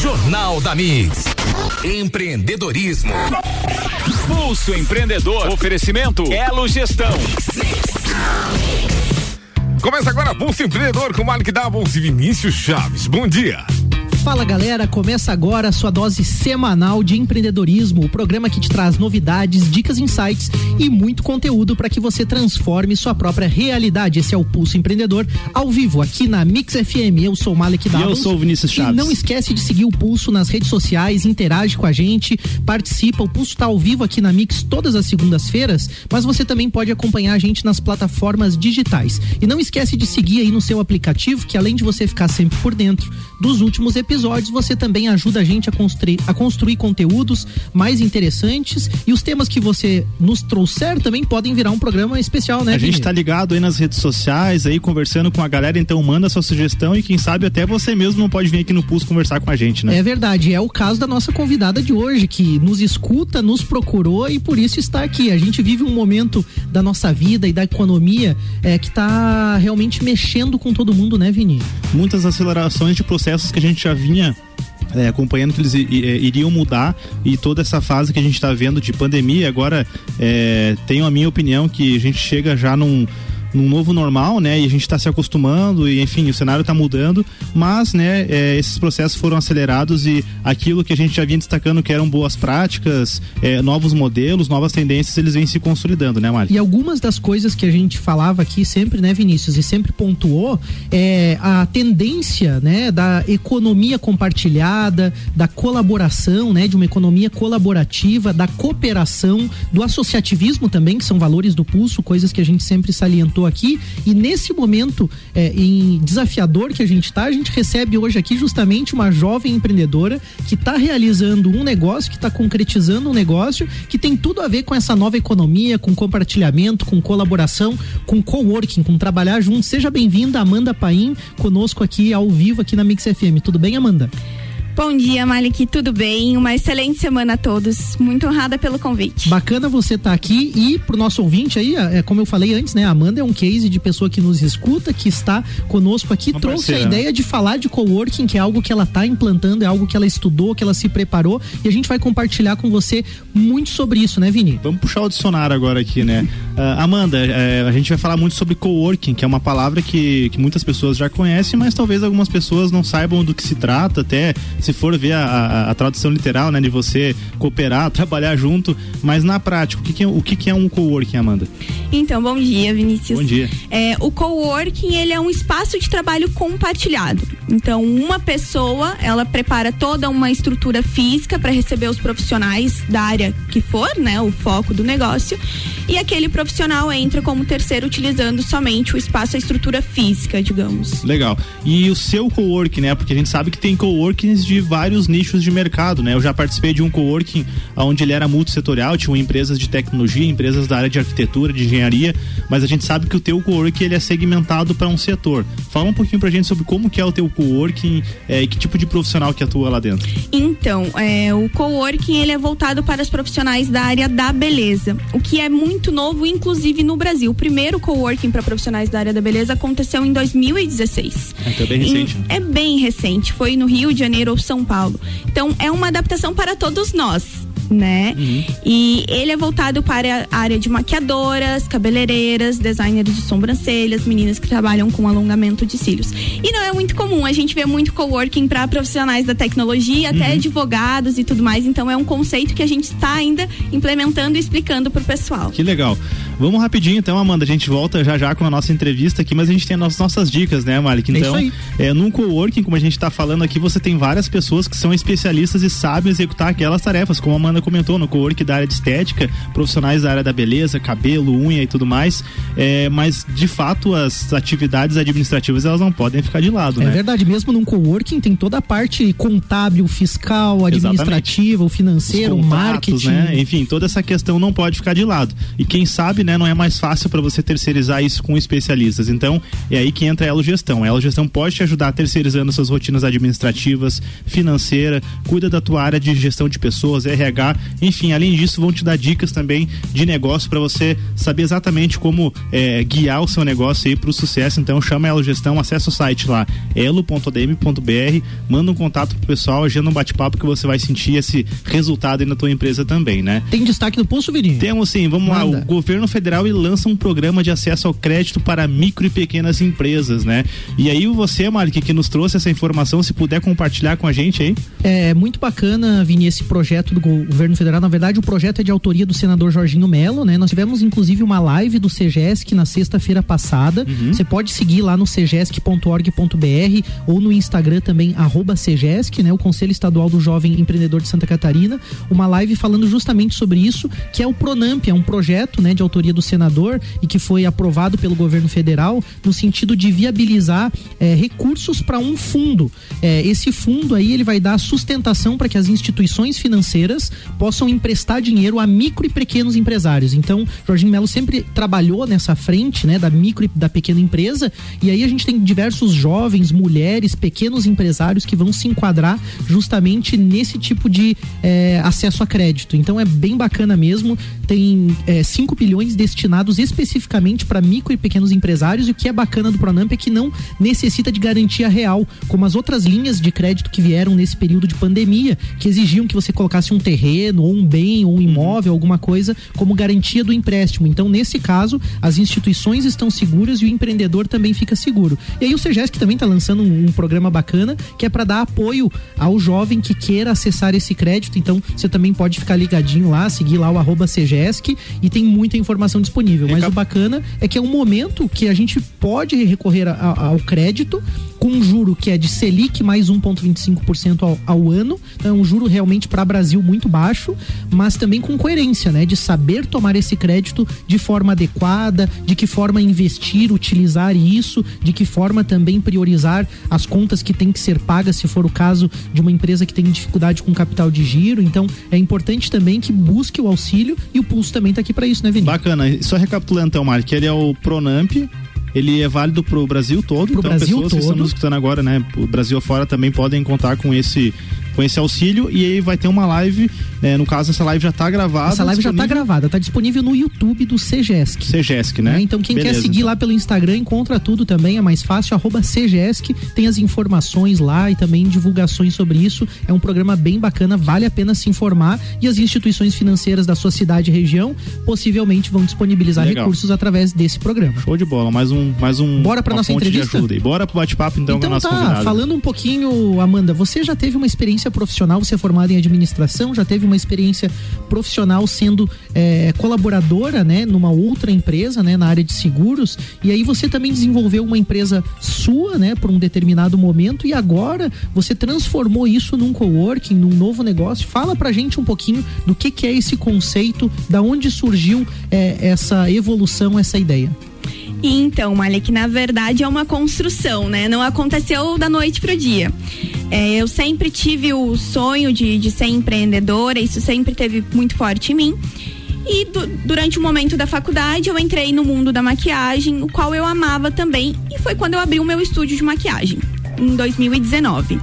Jornal da Mix. Empreendedorismo. Pulso Empreendedor. Oferecimento Elo Gestão. Começa agora Pulso Empreendedor com Malik Doubles e Vinícius Chaves. Bom dia. Fala galera, começa agora a sua dose semanal de empreendedorismo, o programa que te traz novidades, dicas, insights e muito conteúdo para que você transforme sua própria realidade. Esse é o Pulso Empreendedor ao vivo aqui na Mix FM. Eu sou Malek Davos. E eu sou o Vinícius Chaves. E não esquece de seguir o Pulso nas redes sociais, interage com a gente, participa. O Pulso está ao vivo aqui na Mix todas as segundas-feiras, mas você também pode acompanhar a gente nas plataformas digitais. E não esquece de seguir aí no seu aplicativo, que além de você ficar sempre por dentro dos últimos episódios episódios você também ajuda a gente a construir, a construir conteúdos mais interessantes e os temas que você nos trouxer também podem virar um programa especial, né? A gente tá ligado aí nas redes sociais, aí conversando com a galera, então manda sua sugestão e quem sabe até você mesmo não pode vir aqui no Pulso conversar com a gente, né? É verdade, é o caso da nossa convidada de hoje, que nos escuta, nos procurou e por isso está aqui. A gente vive um momento da nossa vida e da economia é, que está realmente mexendo com todo mundo, né, Vini? Muitas acelerações de processos que a gente já vinha é, acompanhando que eles iriam mudar e toda essa fase que a gente está vendo de pandemia agora é, tenho a minha opinião que a gente chega já num num novo normal, né? E a gente está se acostumando e enfim o cenário está mudando, mas né é, esses processos foram acelerados e aquilo que a gente já vinha destacando que eram boas práticas, é, novos modelos, novas tendências, eles vêm se consolidando, né, Mari? E algumas das coisas que a gente falava aqui sempre, né, Vinícius, e sempre pontuou é a tendência, né, da economia compartilhada, da colaboração, né, de uma economia colaborativa, da cooperação, do associativismo também, que são valores do pulso, coisas que a gente sempre salientou aqui. E nesse momento é, em desafiador que a gente está, a gente recebe hoje aqui justamente uma jovem empreendedora que está realizando um negócio, que está concretizando um negócio que tem tudo a ver com essa nova economia, com compartilhamento, com colaboração, com coworking, com trabalhar junto. Seja bem-vinda, Amanda Paim, conosco aqui ao vivo aqui na Mix FM. Tudo bem, Amanda? Bom dia, Malik, tudo bem? Uma excelente semana a todos. Muito honrada pelo convite. Bacana você estar tá aqui e pro nosso ouvinte aí, é, como eu falei antes, né? A Amanda é um case de pessoa que nos escuta, que está conosco aqui, Uma trouxe parceira. a ideia de falar de coworking, que é algo que ela está implantando, é algo que ela estudou, que ela se preparou e a gente vai compartilhar com você muito sobre isso, né, Vini? Vamos puxar o dicionário agora aqui, né? uh, Amanda, uh, a gente vai falar muito sobre coworking, que é uma palavra que, que muitas pessoas já conhecem, mas talvez algumas pessoas não saibam do que se trata, até se se for ver a, a, a, tradução literal, né, de você cooperar, trabalhar junto, mas na prática, o que, que é, o que, que é um coworking, Amanda? Então, bom dia, Vinícius. Bom dia. É, o coworking, ele é um espaço de trabalho compartilhado. Então, uma pessoa, ela prepara toda uma estrutura física para receber os profissionais da área que for, né, o foco do negócio, e aquele profissional entra como terceiro utilizando somente o espaço, a estrutura física, digamos. Legal. E o seu coworking, né? Porque a gente sabe que tem coworkings de vários nichos de mercado, né? Eu já participei de um coworking onde ele era multissetorial, tinha empresas de tecnologia, empresas da área de arquitetura, de engenharia, mas a gente sabe que o teu coworking ele é segmentado para um setor. Fala um pouquinho pra gente sobre como que é o teu coworking é, e que tipo de profissional que atua lá dentro. Então, é, o coworking ele é voltado para os profissionais da área da beleza, o que é muito novo, inclusive no Brasil. O primeiro coworking para profissionais da área da beleza aconteceu em 2016. É, então é bem recente. Né? É bem recente, foi no Rio de Janeiro ou São Paulo. Então é uma adaptação para todos nós né? Uhum. E ele é voltado para a área de maquiadoras, cabeleireiras, designers de sobrancelhas, meninas que trabalham com alongamento de cílios. E não é muito comum, a gente vê muito coworking para profissionais da tecnologia, até uhum. advogados e tudo mais. Então é um conceito que a gente está ainda implementando e explicando para o pessoal. Que legal. Vamos rapidinho então, Amanda. A gente volta já já com a nossa entrevista aqui, mas a gente tem as nossas dicas, né, Malik? Então, é, é num coworking, como a gente está falando aqui, você tem várias pessoas que são especialistas e sabem executar aquelas tarefas, como a Amanda comentou no co-work da área de estética, profissionais da área da beleza, cabelo, unha e tudo mais. É, mas de fato as atividades administrativas elas não podem ficar de lado, é né? É verdade, mesmo num coworking tem toda a parte contábil, fiscal, administrativa, o financeiro, o marketing, né? Enfim, toda essa questão não pode ficar de lado. E quem sabe, né, não é mais fácil para você terceirizar isso com especialistas. Então, é aí que entra a Elo Gestão. A Elo Gestão pode te ajudar terceirizando suas rotinas administrativas, financeira, cuida da tua área de gestão de pessoas, RH, enfim, além disso, vão te dar dicas também de negócio para você saber exatamente como é, guiar o seu negócio aí para o sucesso. Então, chama a Elo Gestão, acessa o site lá, elo.dm.br, manda um contato pro pessoal, agenda um bate-papo que você vai sentir esse resultado aí na tua empresa também, né? Tem destaque no pulso, Vininho? Temos sim, vamos Manda. lá. O governo federal lança um programa de acesso ao crédito para micro e pequenas empresas, né? E aí você, Malik, que nos trouxe essa informação, se puder compartilhar com a gente aí. É muito bacana, Vini, esse projeto do governo federal. Na verdade, o projeto é de autoria do senador Jorginho Melo, né? Nós tivemos inclusive uma live do CGESC na sexta-feira passada. Uhum. Você pode seguir lá no cgesc.org.br ou no Instagram também, arroba CGESC, né? O Conselho Estadual do Jovem Empreendedor de Santa Catarina. Uma live falando justamente sobre isso, que é o Pronamp, é um projeto, né, de autoria do senador e que foi aprovado pelo governo federal no sentido de viabilizar é, recursos para um fundo. É, esse fundo aí ele vai dar sustentação para que as instituições financeiras possam emprestar dinheiro a micro e pequenos empresários. Então, Jorginho Melo sempre trabalhou nessa frente, né, da micro e da pequena empresa, e aí a gente tem diversos jovens, mulheres, pequenos empresários que vão se enquadrar justamente nesse tipo de é, acesso a crédito. Então é bem bacana mesmo. Tem 5 é, destinados especificamente para micro e pequenos empresários. E o que é bacana do Pronamp é que não necessita de garantia real, como as outras linhas de crédito que vieram nesse período de pandemia, que exigiam que você colocasse um terreno, ou um bem, ou um imóvel, alguma coisa, como garantia do empréstimo. Então, nesse caso, as instituições estão seguras e o empreendedor também fica seguro. E aí o CEGESC também está lançando um, um programa bacana que é para dar apoio ao jovem que queira acessar esse crédito. Então, você também pode ficar ligadinho lá, seguir lá o arroba CEGESC e tem muita informação disponível. Mas o bacana é que é um momento que a gente pode recorrer a, a, ao crédito com um juro que é de Selic mais 1,25% ao, ao ano. Então, é um juro realmente para Brasil muito baixo, mas também com coerência, né? De saber tomar esse crédito de forma adequada, de que forma investir, utilizar isso, de que forma também priorizar as contas que têm que ser pagas, se for o caso de uma empresa que tem dificuldade com capital de giro. Então, é importante também que busque o auxílio e o Pulso também está aqui para isso, né, Vinícius? Bacana. Só recapitulando então, Mark, ele é o Pronamp, ele é válido para o Brasil todo. Pro então, Brasil pessoas todo. que estão nos escutando agora, né? O Brasil afora também podem contar com esse com esse auxílio e aí vai ter uma live, né, no caso essa live já está gravada. Essa live já está gravada, está disponível no YouTube do CGESC. CGESC, né? É, então quem Beleza, quer seguir então. lá pelo Instagram encontra tudo também, é mais fácil, arroba CGESC, tem as informações lá e também divulgações sobre isso. É um programa bem bacana, vale a pena se informar e as instituições financeiras da sua cidade e região possivelmente vão disponibilizar Legal. recursos através desse programa. Show de bola, mais um, mais um. Bora pra uma nossa entrevista? Bora pro bate-papo então, com a Então nossa tá, convidada. falando um pouquinho, Amanda, você já teve uma experiência profissional, você é formada em administração, já teve uma experiência profissional sendo é, colaboradora, né, numa outra empresa, né, na área de seguros, e aí você também desenvolveu uma empresa sua, né, por um determinado momento, e agora você transformou isso num coworking, num novo negócio. Fala pra gente um pouquinho do que, que é esse conceito, da onde surgiu é, essa evolução, essa ideia. Então, Malik, na verdade é uma construção, né? Não aconteceu da noite pro dia. É, eu sempre tive o sonho de, de ser empreendedora, isso sempre teve muito forte em mim. E du- durante o momento da faculdade eu entrei no mundo da maquiagem, o qual eu amava também, e foi quando eu abri o meu estúdio de maquiagem, em 2019.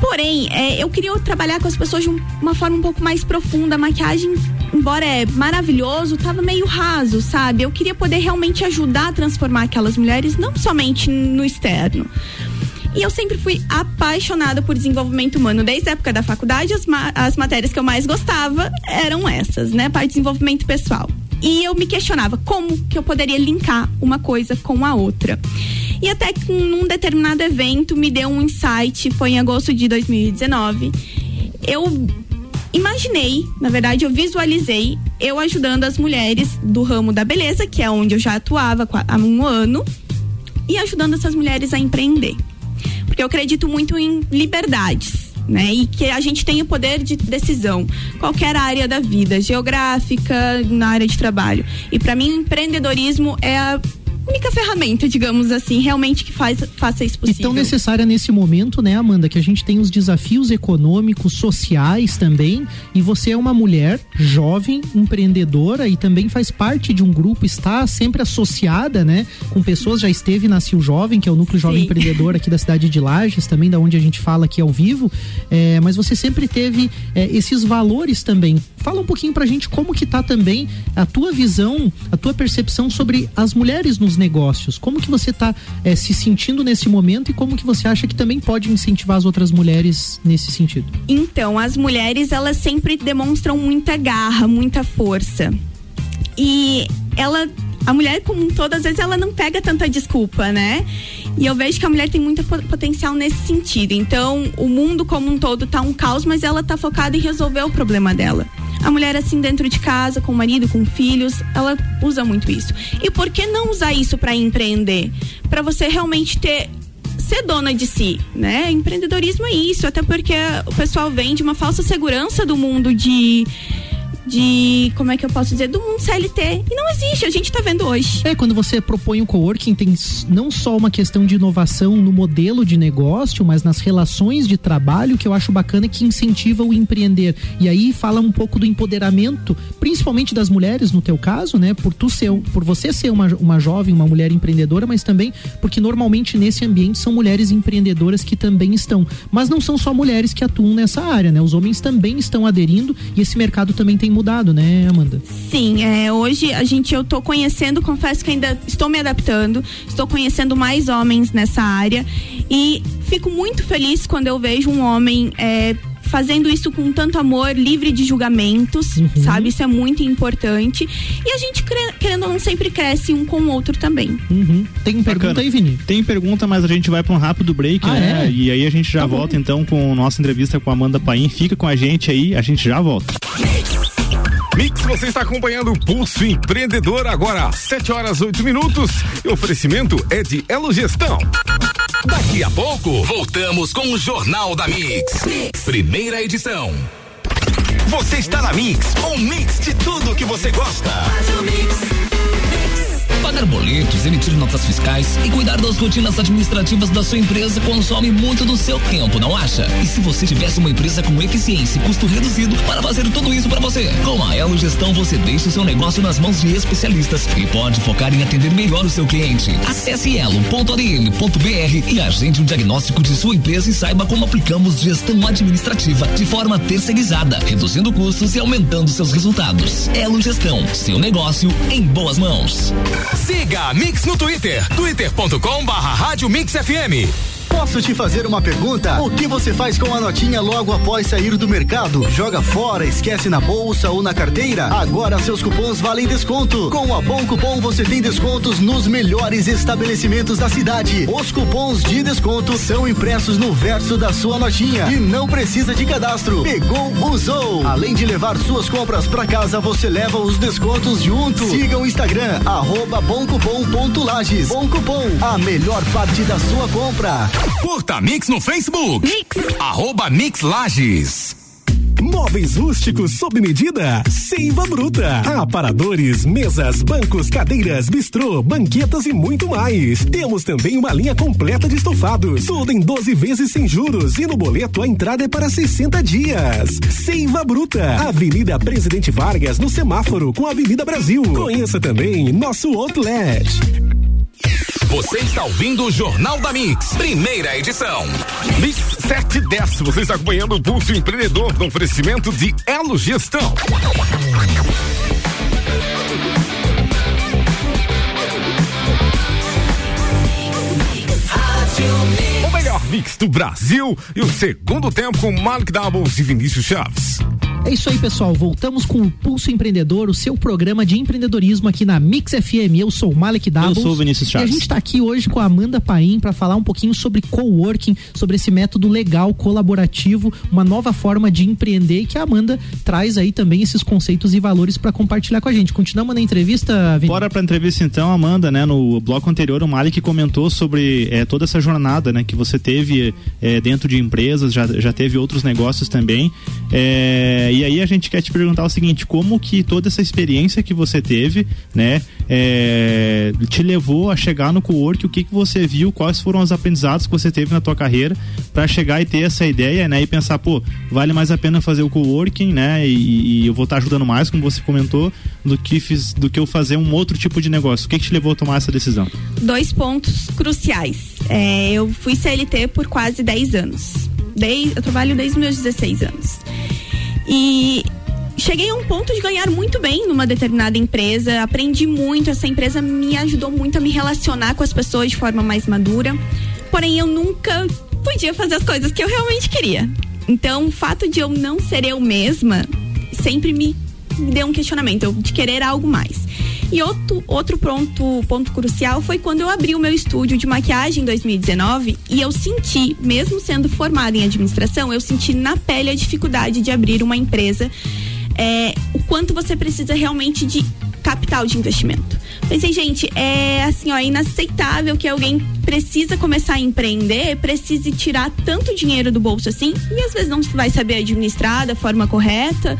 Porém, é, eu queria trabalhar com as pessoas de um- uma forma um pouco mais profunda. A maquiagem, embora é maravilhoso, tava meio raso, sabe? Eu queria poder realmente ajudar a transformar aquelas mulheres, não somente no externo. E eu sempre fui apaixonada por desenvolvimento humano. Desde a época da faculdade, as, ma- as matérias que eu mais gostava eram essas, né? Parte de desenvolvimento pessoal. E eu me questionava como que eu poderia linkar uma coisa com a outra. E até que num determinado evento me deu um insight, foi em agosto de 2019. Eu imaginei, na verdade, eu visualizei eu ajudando as mulheres do ramo da beleza, que é onde eu já atuava há um ano, e ajudando essas mulheres a empreender. Porque eu acredito muito em liberdades. Né? E que a gente tenha poder de decisão, qualquer área da vida, geográfica, na área de trabalho. E para mim, o empreendedorismo é a única ferramenta, digamos assim, realmente que faz, faça isso possível. E tão necessária nesse momento, né, Amanda, que a gente tem os desafios econômicos, sociais também, e você é uma mulher jovem, empreendedora e também faz parte de um grupo, está sempre associada, né, com pessoas, já esteve na Sil Jovem, que é o núcleo jovem Sim. empreendedor aqui da cidade de Lages, também da onde a gente fala aqui ao vivo, é, mas você sempre teve é, esses valores também. Fala um pouquinho pra gente como que tá também a tua visão, a tua percepção sobre as mulheres nos negócios. Como que você está é, se sentindo nesse momento e como que você acha que também pode incentivar as outras mulheres nesse sentido? Então, as mulheres elas sempre demonstram muita garra, muita força. E ela a mulher como um todo, às vezes ela não pega tanta desculpa, né? E eu vejo que a mulher tem muito potencial nesse sentido. Então, o mundo como um todo tá um caos, mas ela tá focada em resolver o problema dela. A mulher, assim, dentro de casa, com o marido, com filhos, ela usa muito isso. E por que não usar isso para empreender? Para você realmente ter ser dona de si, né? Empreendedorismo é isso, até porque o pessoal vem de uma falsa segurança do mundo de de, como é que eu posso dizer, do mundo CLT. E não existe, a gente está vendo hoje. É, quando você propõe o coworking, tem não só uma questão de inovação no modelo de negócio, mas nas relações de trabalho, que eu acho bacana que incentiva o empreender. E aí fala um pouco do empoderamento, principalmente das mulheres, no teu caso, né? Por tu ser, por você ser uma, uma jovem, uma mulher empreendedora, mas também porque normalmente nesse ambiente são mulheres empreendedoras que também estão. Mas não são só mulheres que atuam nessa área, né? Os homens também estão aderindo e esse mercado também tem mudado, né, Amanda? Sim, é, hoje a gente eu tô conhecendo, confesso que ainda estou me adaptando, estou conhecendo mais homens nessa área e fico muito feliz quando eu vejo um homem é, fazendo isso com tanto amor, livre de julgamentos, uhum. sabe? Isso é muito importante. E a gente, querendo ou não, sempre cresce um com o outro também. Uhum. Tem pergunta Bacana. aí, Vini? Tem pergunta, mas a gente vai para um rápido break, ah, né? É? E aí a gente já tá volta bom. então com nossa entrevista com a Amanda Paim. Fica com a gente aí, a gente já volta. Mix, você está acompanhando o Pulso Empreendedor agora, 7 horas 8 minutos. E o oferecimento é de Elo Gestão. Daqui a pouco, voltamos com o Jornal da mix. mix. Primeira edição. Você está na Mix, um mix de tudo que você gosta. Faz o mix pagar boletos, emitir notas fiscais e cuidar das rotinas administrativas da sua empresa consome muito do seu tempo, não acha? E se você tivesse uma empresa com eficiência e custo reduzido para fazer tudo isso para você? Com a Elo Gestão você deixa o seu negócio nas mãos de especialistas e pode focar em atender melhor o seu cliente. Acesse elo.adm.br e agende um diagnóstico de sua empresa e saiba como aplicamos gestão administrativa de forma terceirizada, reduzindo custos e aumentando seus resultados. Elo Gestão, seu negócio em boas mãos. Siga a Mix no Twitter, twitter.com barra Rádio Mix FM. Posso te fazer uma pergunta? O que você faz com a notinha logo após sair do mercado? Joga fora, esquece na bolsa ou na carteira? Agora seus cupons valem desconto. Com a Bom Cupom você tem descontos nos melhores estabelecimentos da cidade. Os cupons de desconto são impressos no verso da sua notinha e não precisa de cadastro. Pegou, usou. Além de levar suas compras para casa, você leva os descontos junto. Siga o Instagram, arroba bomcupom.lages. Bom Cupom, a melhor parte da sua compra. Curta Mix no Facebook. Mix. Arroba Mix Lages. Móveis rústicos sob medida, Seiva Bruta. Aparadores, mesas, bancos, cadeiras, bistrô, banquetas e muito mais. Temos também uma linha completa de estofados. Tudo em 12 vezes sem juros e no boleto a entrada é para 60 dias. Seiva Bruta, Avenida Presidente Vargas, no semáforo com a Avenida Brasil. Conheça também nosso outlet. Você está ouvindo o Jornal da Mix, primeira edição. Mix 710, você está acompanhando o Pulso Empreendedor no oferecimento de Elo Gestão. O melhor mix do Brasil e o segundo tempo com Malik Doubles e Vinícius Chaves. É isso aí, pessoal. Voltamos com o Pulso Empreendedor, o seu programa de empreendedorismo aqui na Mix FM. Eu sou o Malek Doubles. Eu sou o Vinícius Chaves. E a gente está aqui hoje com a Amanda Paim para falar um pouquinho sobre coworking, sobre esse método legal, colaborativo, uma nova forma de empreender e que a Amanda traz aí também esses conceitos e valores para compartilhar com a gente. Continuamos na entrevista, Vinícius? Bora para entrevista então, Amanda, né? No bloco anterior, o Malek comentou sobre é, toda essa jornada, né? Que você teve é, dentro de empresas, já, já teve outros negócios também. É, e aí a gente quer te perguntar o seguinte, como que toda essa experiência que você teve, né, é, te levou a chegar no co-work, o que que você viu, quais foram os aprendizados que você teve na tua carreira para chegar e ter essa ideia, né, e pensar, pô, vale mais a pena fazer o co-working, né, e, e eu vou estar tá ajudando mais, como você comentou, do que fiz, do que eu fazer um outro tipo de negócio. O que que te levou a tomar essa decisão? Dois pontos cruciais. É, eu fui CLT por quase 10 anos. Desde, eu trabalho desde meus 16 anos. E cheguei a um ponto de ganhar muito bem numa determinada empresa, aprendi muito, essa empresa me ajudou muito a me relacionar com as pessoas de forma mais madura. Porém, eu nunca podia fazer as coisas que eu realmente queria. Então, o fato de eu não ser eu mesma sempre me, deu um questionamento de querer algo mais. E outro, outro ponto, ponto crucial foi quando eu abri o meu estúdio de maquiagem em 2019 e eu senti, mesmo sendo formada em administração, eu senti na pele a dificuldade de abrir uma empresa. É, o quanto você precisa realmente de capital de investimento. Pensei, gente, é assim, ó, inaceitável que alguém precisa começar a empreender, precise tirar tanto dinheiro do bolso assim, e às vezes não vai saber administrar da forma correta,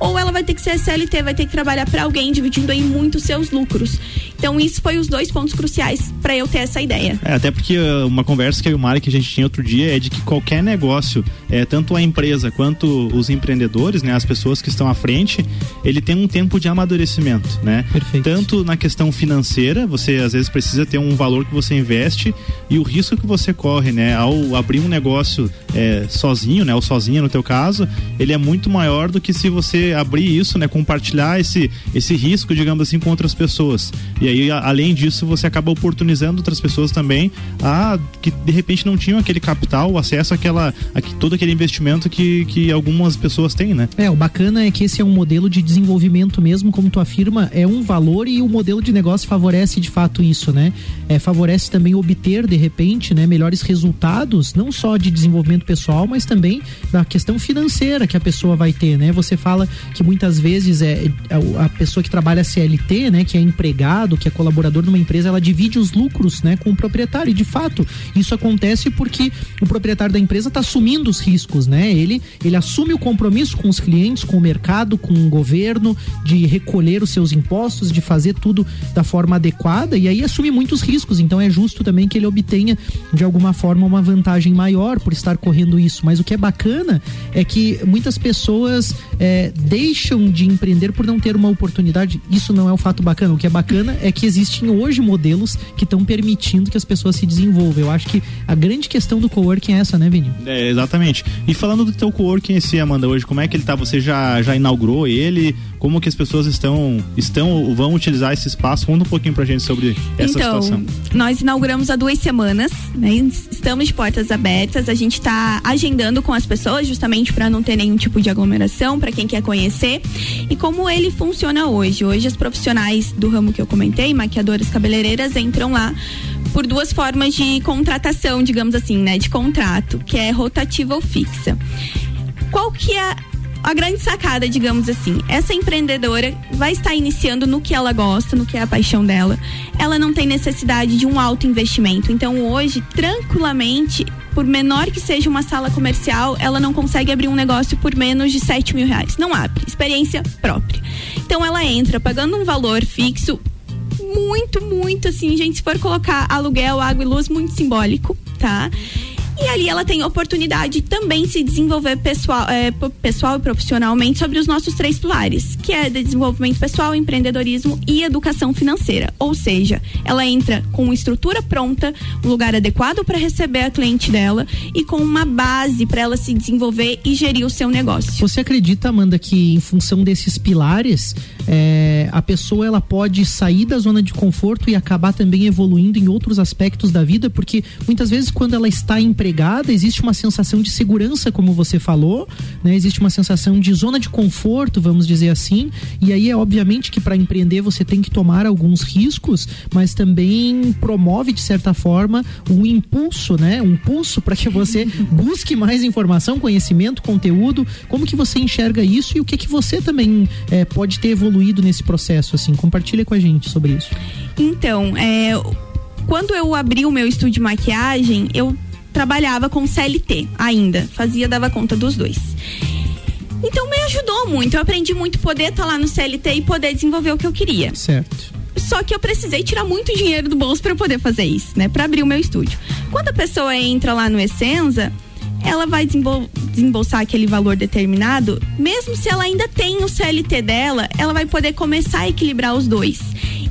ou ela vai ter que ser CLT, vai ter que trabalhar para alguém, dividindo aí muito seus lucros. Então, isso foi os dois pontos cruciais para eu ter essa ideia. É, até porque uh, uma conversa que eu e o Mari que a gente tinha outro dia é de que qualquer negócio, é, tanto a empresa quanto os empreendedores, né, as pessoas que estão à frente, ele tem um tempo de amadurecimento, né? Perfeito. Tanto na questão financeira, você às vezes precisa ter um valor que você investe e o risco que você corre, né, ao abrir um negócio é, sozinho, né, ou sozinha no teu caso, ele é muito maior do que se você abrir isso, né, compartilhar esse esse risco, digamos assim, com outras pessoas. E aí, a, além disso, você acaba oportunizando outras pessoas também a que de repente não tinham aquele capital, acesso àquela, a todo aquele investimento que, que algumas pessoas têm, né? É, o bacana é que esse é um modelo de desenvolvimento mesmo, como tu afirma, é um valor e o modelo de negócio favorece de fato isso, né? É, favorece também obter, de repente, né, melhores resultados, não só de desenvolvimento pessoal, mas também da questão financeira que a pessoa vai ter, né? Você fala que muitas vezes é a pessoa que trabalha CLT, né, que é empregado, que é colaborador numa empresa, ela divide os lucros, né, com o proprietário. E de fato, isso acontece porque o proprietário da empresa está assumindo os riscos, né? Ele ele assume o compromisso com os clientes, com o mercado, com o governo, de recolher os seus impostos, de fazer tudo da forma adequada e aí assume muitos riscos. Então é justo também que ele obtenha de alguma forma uma vantagem maior por estar correndo isso. Mas o que é bacana é que muitas pessoas é, deixam de empreender por não ter uma oportunidade. Isso não é um fato bacana. O que é bacana é que existem hoje modelos que estão permitindo que as pessoas se desenvolvam. Eu acho que a grande questão do coworking é essa, né, Vini? É, exatamente. E falando do teu coworking em si, Amanda, hoje, como é que ele tá? Você já, já inaugurou ele? Como que as pessoas estão, estão ou vão utilizar esse espaço? Conta um pouquinho pra gente sobre essa então, situação. Nós inauguramos há duas semanas, né? Estamos de portas abertas. A gente está agendando com as pessoas justamente para não ter nenhum tipo de aglomeração, para quem quer conhecer. E como ele funciona hoje? Hoje as profissionais do ramo que eu comentei, maquiadoras, cabeleireiras, entram lá por duas formas de contratação, digamos assim, né? De contrato, que é rotativa ou fixa. Qual que é a grande sacada, digamos assim, essa empreendedora vai estar iniciando no que ela gosta, no que é a paixão dela. Ela não tem necessidade de um alto investimento. Então, hoje, tranquilamente, por menor que seja uma sala comercial, ela não consegue abrir um negócio por menos de 7 mil reais. Não abre. Experiência própria. Então, ela entra pagando um valor fixo muito, muito assim, gente, se for colocar aluguel, água e luz, muito simbólico, tá? E ali ela tem oportunidade de também se desenvolver pessoal, é, pessoal e profissionalmente sobre os nossos três pilares, que é desenvolvimento pessoal, empreendedorismo e educação financeira. Ou seja, ela entra com uma estrutura pronta, um lugar adequado para receber a cliente dela e com uma base para ela se desenvolver e gerir o seu negócio. Você acredita, Amanda, que em função desses pilares, é, a pessoa ela pode sair da zona de conforto e acabar também evoluindo em outros aspectos da vida? Porque muitas vezes quando ela está empregada existe uma sensação de segurança, como você falou, né? Existe uma sensação de zona de conforto, vamos dizer assim. E aí é obviamente que para empreender você tem que tomar alguns riscos, mas também promove de certa forma um impulso, né? Um impulso para que você busque mais informação, conhecimento, conteúdo. Como que você enxerga isso e o que que você também é, pode ter evoluído nesse processo? Assim, compartilha com a gente sobre isso. Então, é, quando eu abri o meu estúdio de maquiagem, eu trabalhava com CLT ainda, fazia, dava conta dos dois. Então, meio ajudou muito. Eu aprendi muito poder estar tá lá no CLT e poder desenvolver o que eu queria. Certo. Só que eu precisei tirar muito dinheiro do bolso para poder fazer isso, né? Para abrir o meu estúdio. Quando a pessoa entra lá no Essenza, ela vai desembol desembolsar aquele valor determinado, mesmo se ela ainda tem o CLT dela, ela vai poder começar a equilibrar os dois.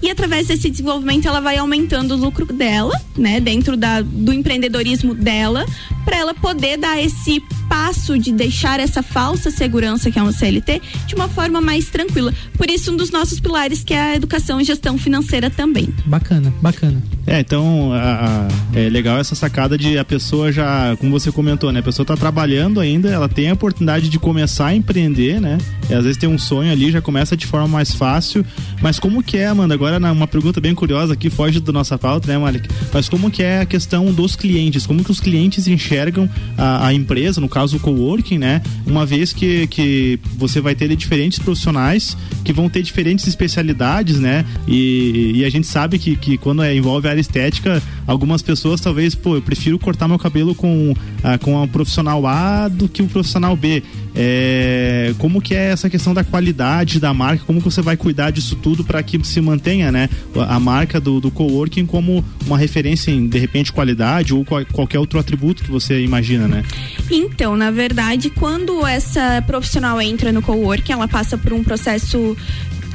E através desse desenvolvimento, ela vai aumentando o lucro dela, né, dentro da, do empreendedorismo dela, para ela poder dar esse passo de deixar essa falsa segurança que é um CLT de uma forma mais tranquila. Por isso, um dos nossos pilares que é a educação e gestão financeira também. Bacana, bacana. É, então a, a, é legal essa sacada de a pessoa já, como você comentou, né? A pessoa está trabalhando ainda, ela tem a oportunidade de começar a empreender, né? E às vezes tem um sonho ali, já começa de forma mais fácil. Mas como que é, Amanda? Agora uma pergunta bem curiosa aqui, foge da nossa pauta, né, Malik? Mas como que é a questão dos clientes? Como que os clientes enxergam a, a empresa, no caso o coworking, né? Uma vez que, que você vai ter diferentes profissionais que vão ter diferentes especialidades, né? E, e a gente sabe que, que quando é, envolve a área estética, algumas pessoas talvez, pô, eu prefiro cortar meu cabelo com, ah, com a profissional A do que o profissional B. É, como que é essa questão da qualidade da marca, como que você vai cuidar disso tudo para que se mantenha, né, a marca do, do coworking como uma referência em, de repente, qualidade ou qual, qualquer outro atributo que você imagina, né? Então, na verdade, quando essa profissional entra no coworking, ela passa por um processo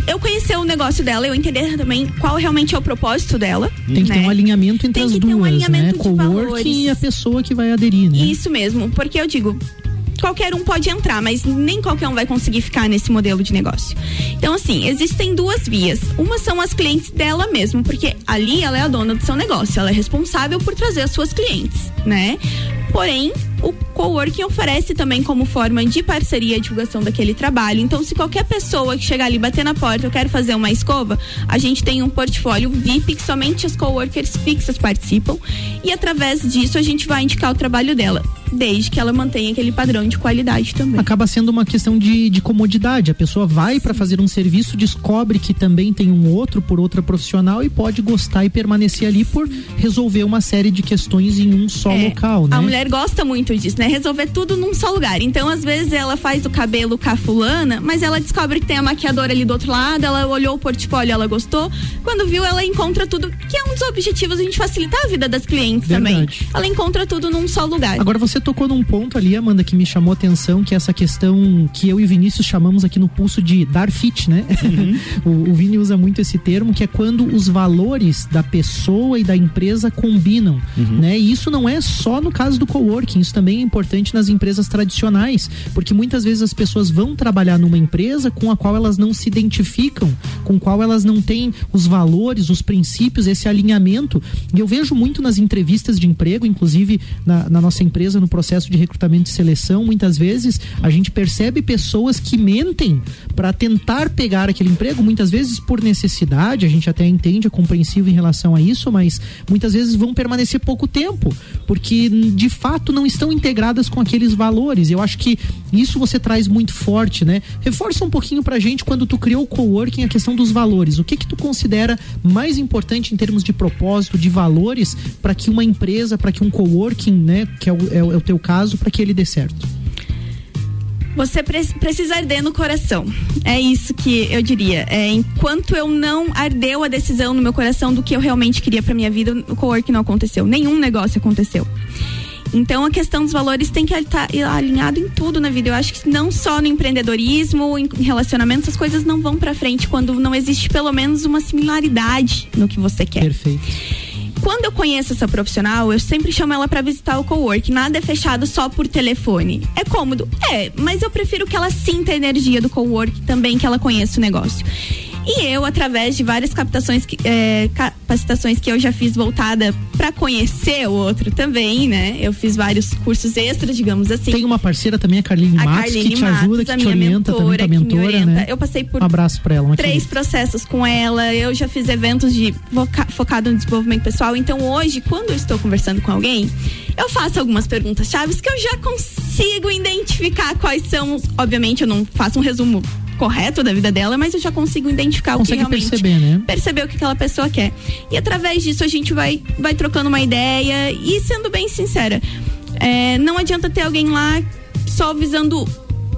eu conhecer o negócio dela, eu entender também qual realmente é o propósito dela. Tem que né? ter um alinhamento entre Tem as que duas, ter um alinhamento né? de Coworking valores. e a pessoa que vai aderir, né? Isso mesmo, porque eu digo, qualquer um pode entrar, mas nem qualquer um vai conseguir ficar nesse modelo de negócio. Então, assim, existem duas vias. Uma são as clientes dela mesmo, porque ali ela é a dona do seu negócio, ela é responsável por trazer as suas clientes, né? Porém, o coworking oferece também como forma de parceria a divulgação daquele trabalho. Então, se qualquer pessoa que chegar ali bater na porta, eu quero fazer uma escova, a gente tem um portfólio VIP que somente as coworkers fixas participam e através disso a gente vai indicar o trabalho dela, desde que ela mantenha aquele padrão de qualidade também. Acaba sendo uma questão de, de comodidade. A pessoa vai para fazer um serviço, descobre que também tem um outro por outra profissional e pode gostar e permanecer ali por resolver uma série de questões em um só É, local, né? A mulher gosta muito disso, né? Resolver tudo num só lugar. Então, às vezes, ela faz o cabelo com a fulana, mas ela descobre que tem a maquiadora ali do outro lado, ela olhou o portfólio, ela gostou. Quando viu, ela encontra tudo, que é um dos objetivos, a gente facilitar a vida das clientes também. Verdade. Ela encontra tudo num só lugar. Agora você tocou num ponto ali, Amanda, que me chamou a atenção, que é essa questão que eu e Vinícius chamamos aqui no pulso de dar fit, né? o, o Vini usa muito esse termo, que é quando os valores da pessoa e da empresa combinam, né? E isso não é só no caso do coworking, isso também é importante nas empresas tradicionais, porque muitas vezes as pessoas vão trabalhar numa empresa com a qual elas não se identificam, com a qual elas não têm os valores, os princípios, esse alinhamento. E eu vejo muito nas entrevistas de emprego, inclusive na, na nossa empresa, no processo de recrutamento e seleção, muitas vezes a gente percebe pessoas que mentem para tentar pegar aquele emprego, muitas vezes por necessidade, a gente até entende, é compreensível em relação a isso, mas muitas vezes vão permanecer pouco tempo, porque de fato não estão integradas com aqueles valores. Eu acho que isso você traz muito forte, né? Reforça um pouquinho pra gente quando tu criou o coworking a questão dos valores. O que que tu considera mais importante em termos de propósito, de valores para que uma empresa, para que um coworking, né, que é o, é o- é o teu caso, para que ele dê certo? Você pre- precisa arder no coração. É isso que eu diria. É, enquanto eu não ardeu a decisão no meu coração do que eu realmente queria pra minha vida, o cowork não aconteceu. Nenhum negócio aconteceu. Então a questão dos valores tem que estar alinhado em tudo na vida. Eu acho que não só no empreendedorismo, em relacionamentos, as coisas não vão pra frente quando não existe pelo menos uma similaridade no que você quer. Perfeito. Quando eu conheço essa profissional, eu sempre chamo ela pra visitar o cowork. Nada é fechado só por telefone. É cômodo? É, mas eu prefiro que ela sinta a energia do cowork também, que ela conheça o negócio. E eu, através de várias captações, que- é, capacitações que eu já fiz voltada pra conhecer o outro também, né? Eu fiz vários cursos extras, digamos assim. Tem uma parceira também, a Carline a Matos, Carline que te ajuda, Matos, que a te orienta também, mentora, que me mentora, orienta. né? Eu passei por Um abraço pra ela, três processos com ela. Eu já fiz eventos de foca- focado no desenvolvimento pessoal. Então hoje, quando eu estou conversando com alguém, eu faço algumas perguntas chaves que eu já consigo identificar quais são. Obviamente, eu não faço um resumo correto da vida dela, mas eu já consigo identificar o que Consegue realmente perceber, né? perceber o que aquela pessoa quer. E através disso a gente vai, vai trocando uma ideia e sendo bem sincera, é, não adianta ter alguém lá só visando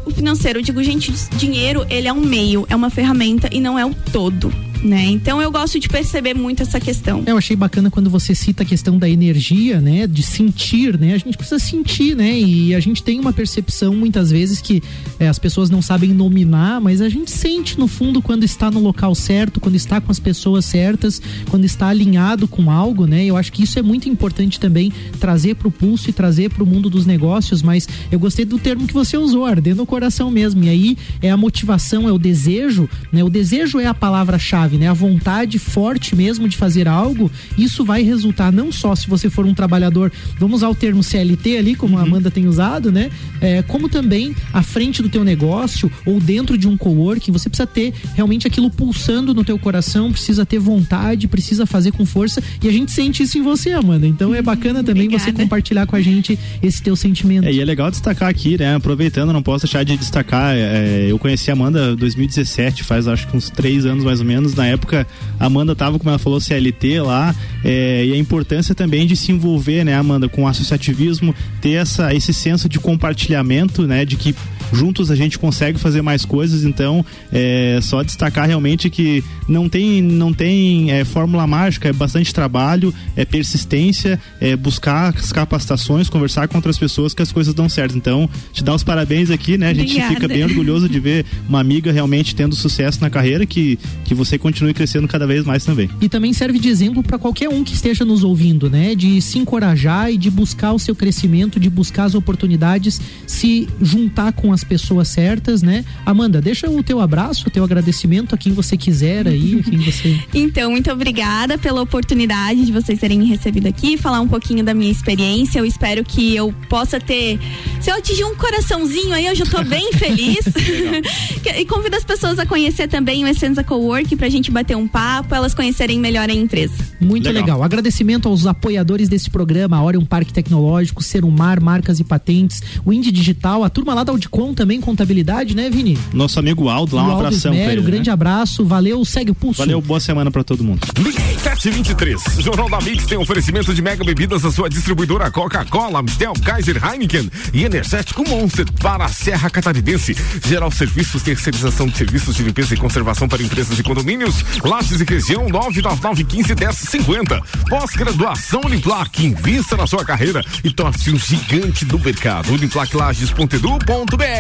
o financeiro. Eu digo, gente, dinheiro, ele é um meio, é uma ferramenta e não é o todo né? Então eu gosto de perceber muito essa questão. Eu achei bacana quando você cita a questão da energia, né? De sentir, né? A gente precisa sentir, né? E a gente tem uma percepção muitas vezes que é, as pessoas não sabem nominar, mas a gente sente no fundo quando está no local certo, quando está com as pessoas certas, quando está alinhado com algo, né? Eu acho que isso é muito importante também trazer para o pulso e trazer para o mundo dos negócios, mas eu gostei do termo que você usou, arder no coração mesmo. E aí é a motivação, é o desejo, né? O desejo é a palavra-chave né? A vontade forte mesmo de fazer algo, isso vai resultar não só se você for um trabalhador, vamos usar o termo CLT ali, como uhum. a Amanda tem usado, né? É, como também à frente do teu negócio ou dentro de um coworking, você precisa ter realmente aquilo pulsando no teu coração, precisa ter vontade, precisa fazer com força e a gente sente isso em você, Amanda. Então é bacana também Obrigada. você compartilhar com a gente esse teu sentimento. É, e é legal destacar aqui, né? Aproveitando, não posso deixar de destacar, é, eu conheci a Amanda em 2017, faz acho que uns três anos mais ou menos, na na época a Amanda tava, como ela falou, CLT lá, é, e a importância também de se envolver, né, Amanda, com o associativismo, ter essa, esse senso de compartilhamento, né, de que juntos a gente consegue fazer mais coisas, então é só destacar realmente que não tem, não tem é, fórmula mágica, é bastante trabalho, é persistência, é buscar as capacitações, conversar com outras pessoas que as coisas dão certo. Então, te dar os parabéns aqui, né? A gente Obrigada. fica bem orgulhoso de ver uma amiga realmente tendo sucesso na carreira, que, que você continue crescendo cada vez mais também. E também serve de exemplo para qualquer um que esteja nos ouvindo, né? De se encorajar e de buscar o seu crescimento, de buscar as oportunidades, se juntar com as pessoas certas, né? Amanda, deixa o teu abraço, o teu agradecimento a quem você quiser aí, a quem você. então, muito obrigada pela oportunidade de vocês terem me recebido aqui, falar um pouquinho da minha experiência. Eu espero que eu possa ter. Se eu atingir um coraçãozinho aí, eu já tô bem feliz. e convido as pessoas a conhecer também o Essenza Cowork pra gente gente bater um papo, elas conhecerem melhor a empresa. Muito legal. legal. Agradecimento aos apoiadores desse programa, a Orion Parque Tecnológico, Ser Mar, Marcas e Patentes, o Indy Digital, a turma lá da Audicom também, contabilidade, né, Vini? Nosso amigo Aldo, lá um Aldo abração Esmério, ele, grande né? abraço, valeu, segue o pulso. Valeu, boa semana para todo mundo. Mix 723, Jornal da Mix tem oferecimento de mega bebidas a sua distribuidora Coca-Cola, Amstel, Kaiser, Heineken e Energético Monster para a Serra Catarinense. Geral Serviços, terceirização de serviços de limpeza e conservação para empresas e condomínios Lages e região 99915 1050. Pós-graduação Uniplac, invista na sua carreira e torce um gigante do mercado. Uniplaclages.edu.br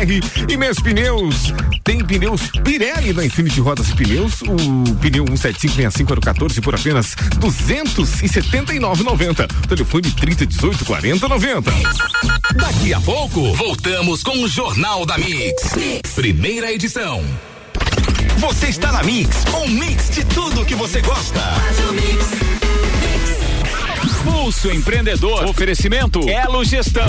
e meus pneus. Tem pneus Pirelli na Infinity Rodas e Pneus. O pneu 17565 por apenas 279,90. Telefone 3018 40 90. Daqui a pouco, voltamos com o Jornal da mix. Primeira edição. Você está na Mix, um mix de tudo que você gosta. Pulso Empreendedor. Oferecimento Elo Gestão.